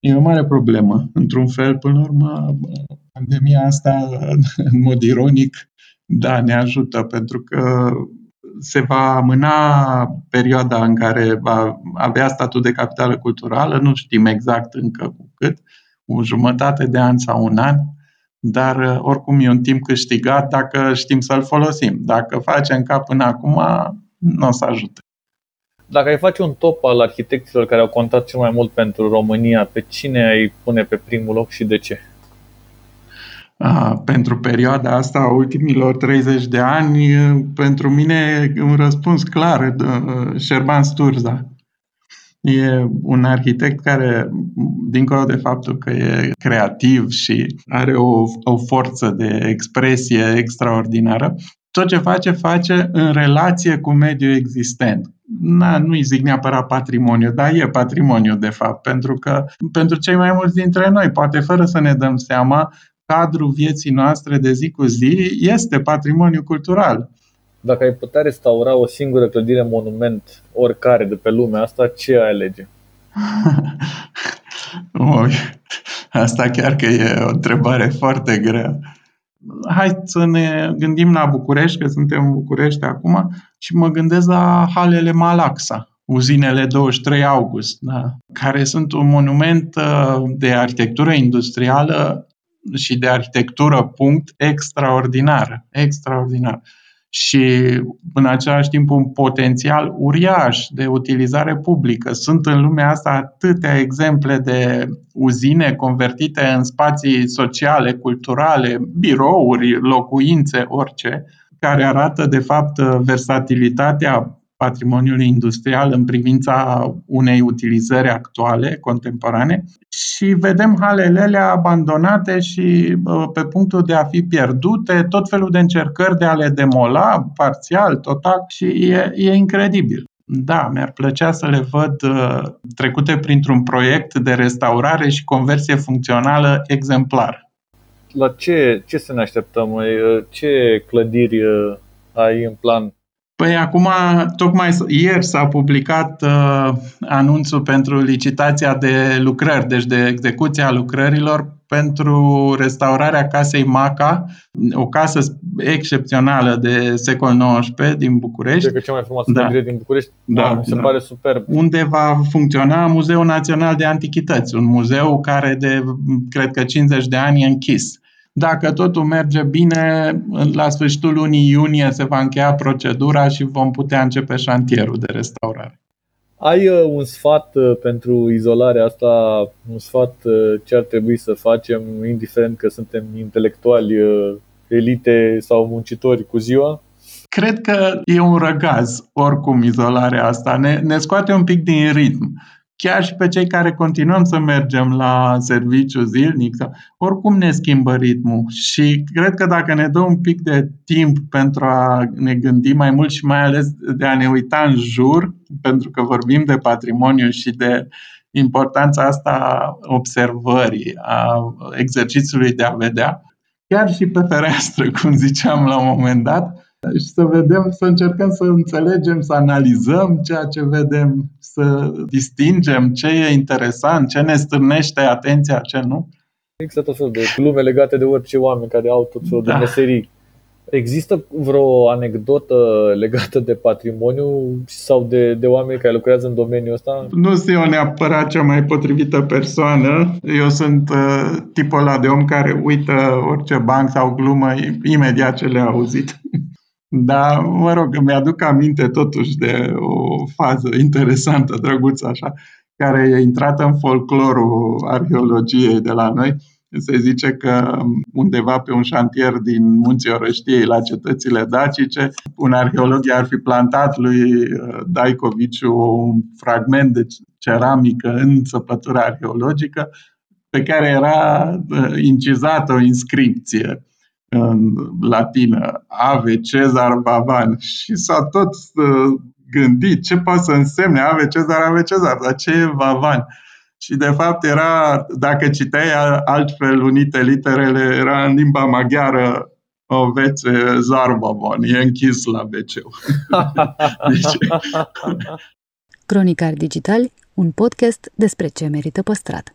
E o mare problemă. Într-un fel, până la urmă, pandemia asta, în mod ironic, da, ne ajută, pentru că se va amâna perioada în care va avea statut de capitală culturală, nu știm exact încă cu cât, o jumătate de an sau un an, dar uh, oricum e un timp câștigat dacă știm să-l folosim. Dacă facem ca până acum, nu o să ajute. Dacă ai face un top al arhitecților care au contat cel mai mult pentru România, pe cine ai pune pe primul loc și de ce? A, pentru perioada asta, ultimilor 30 de ani, pentru mine un răspuns clar, uh, Șerban Sturza. E un arhitect care, dincolo de faptul că e creativ și are o, o forță de expresie extraordinară, tot ce face, face în relație cu mediul existent. Na, nu-i zic neapărat patrimoniu, dar e patrimoniu, de fapt, pentru că pentru cei mai mulți dintre noi, poate fără să ne dăm seama, cadrul vieții noastre de zi cu zi este patrimoniu cultural. Dacă ai putea restaura o singură clădire monument, oricare de pe lumea asta, ce ai alege? Oi, asta chiar că e o întrebare foarte grea. Hai să ne gândim la București, că suntem în București acum, și mă gândesc la halele Malaxa, uzinele 23 august, da, care sunt un monument uh, de arhitectură industrială și de arhitectură punct extraordinar, extraordinar și în același timp un potențial uriaș de utilizare publică. Sunt în lumea asta atâtea exemple de uzine convertite în spații sociale, culturale, birouri, locuințe, orice, care arată de fapt versatilitatea patrimoniului industrial în privința unei utilizări actuale, contemporane și vedem halele abandonate și pe punctul de a fi pierdute, tot felul de încercări de a le demola parțial, total și e, e incredibil. Da, mi-ar plăcea să le văd uh, trecute printr-un proiect de restaurare și conversie funcțională exemplar. La ce, ce să ne așteptăm? Ce clădiri uh, ai în plan Păi acum, tocmai ieri s-a publicat uh, anunțul pentru licitația de lucrări, deci de execuția lucrărilor pentru restaurarea casei Maca, o casă excepțională de secol XIX din București. Cred că cea mai frumoasă da. din București. Da, da, mi se da. pare superb. Unde va funcționa Muzeul Național de Antichități, un muzeu care de, cred că 50 de ani e închis. Dacă totul merge bine, la sfârșitul lunii iunie se va încheia procedura și vom putea începe șantierul de restaurare. Ai uh, un sfat uh, pentru izolarea asta, un sfat uh, ce ar trebui să facem, indiferent că suntem intelectuali, elite sau muncitori cu ziua? Cred că e un răgaz, oricum, izolarea asta. Ne, ne scoate un pic din ritm chiar și pe cei care continuăm să mergem la serviciu zilnic, oricum ne schimbă ritmul. Și cred că dacă ne dă un pic de timp pentru a ne gândi mai mult și mai ales de a ne uita în jur, pentru că vorbim de patrimoniu și de importanța asta a observării, a exercițiului de a vedea, chiar și pe fereastră, cum ziceam la un moment dat, și să vedem, să încercăm să înțelegem, să analizăm ceea ce vedem, să distingem ce e interesant, ce ne stârnește atenția, ce nu. Există tot felul de glume legate de orice oameni care au tot felul Da. de meserii. Există vreo anecdotă legată de patrimoniu sau de, de oameni care lucrează în domeniul ăsta? Nu sunt eu neapărat cea mai potrivită persoană. Eu sunt uh, tipul ăla de om care uită orice banc sau glumă imediat ce le-a auzit. Dar, mă rog, mi-aduc aminte totuși de o fază interesantă, drăguță așa, care e intrată în folclorul arheologiei de la noi. Se zice că undeva pe un șantier din Munții Orăștiei, la cetățile dacice, un arheolog i-ar fi plantat lui uh, Daicoviciu un fragment de ceramică în săpătura arheologică pe care era uh, incizată o inscripție în latină, Ave Cezar Bavan și s-a tot uh, gândit ce poate să însemne Ave Cezar, Ave Cezar, dar ce e Bavan? Și de fapt era, dacă citeai altfel unite literele, era în limba maghiară o vețe Zarbabon, e închis la wc deci, Cronicari Digitali, un podcast despre ce merită păstrat.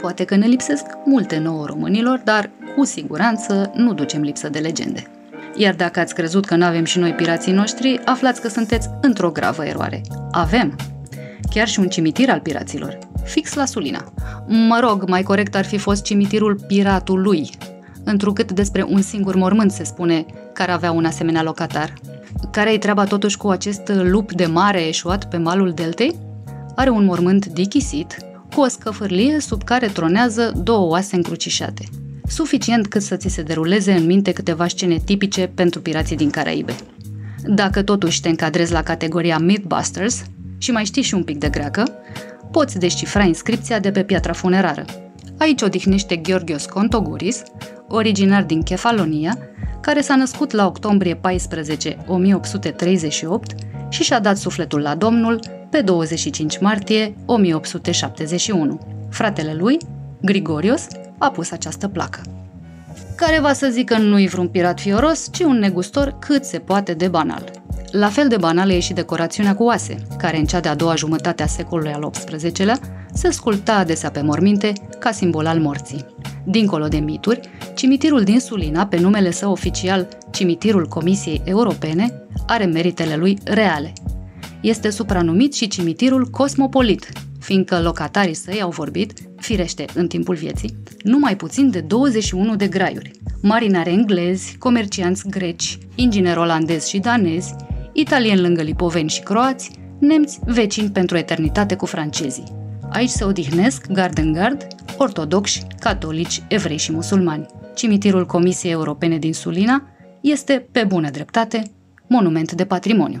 Poate că ne lipsesc multe nouă românilor, dar cu siguranță nu ducem lipsă de legende. Iar dacă ați crezut că nu avem și noi pirații noștri, aflați că sunteți într-o gravă eroare. Avem! Chiar și un cimitir al piraților, fix la Sulina. Mă rog, mai corect ar fi fost cimitirul piratului, întrucât despre un singur mormânt se spune care avea un asemenea locatar. Care-i treaba totuși cu acest lup de mare eșuat pe malul deltei? Are un mormânt dichisit, cu o scăfârlie sub care tronează două oase încrucișate. Suficient cât să ți se deruleze în minte câteva scene tipice pentru pirații din Caraibe. Dacă totuși te încadrezi la categoria Mythbusters și mai știi și un pic de greacă, poți descifra inscripția de pe piatra funerară. Aici odihnește Georgios Contoguris, originar din Kefalonia, care s-a născut la octombrie 14, 1838 și și-a dat sufletul la Domnul pe 25 martie 1871. Fratele lui, Grigorios, a pus această placă. Care va să zică nu-i vreun pirat fioros, ci un negustor cât se poate de banal. La fel de banală e și decorațiunea cu oase, care în cea de-a doua jumătate a secolului al XVIII-lea se sculpta adesea pe morminte ca simbol al morții. Dincolo de mituri, cimitirul din Sulina, pe numele său oficial Cimitirul Comisiei Europene, are meritele lui reale. Este supranumit și cimitirul cosmopolit, fiindcă locatarii săi au vorbit, firește în timpul vieții, numai puțin de 21 de graiuri. Marinari englezi, comercianți greci, ingineri olandezi și danezi, italieni lângă lipoveni și croați, nemți vecini pentru eternitate cu francezii. Aici se odihnesc gard în gard ortodoxi, catolici, evrei și musulmani. Cimitirul Comisiei Europene din Sulina este, pe bună dreptate, monument de patrimoniu.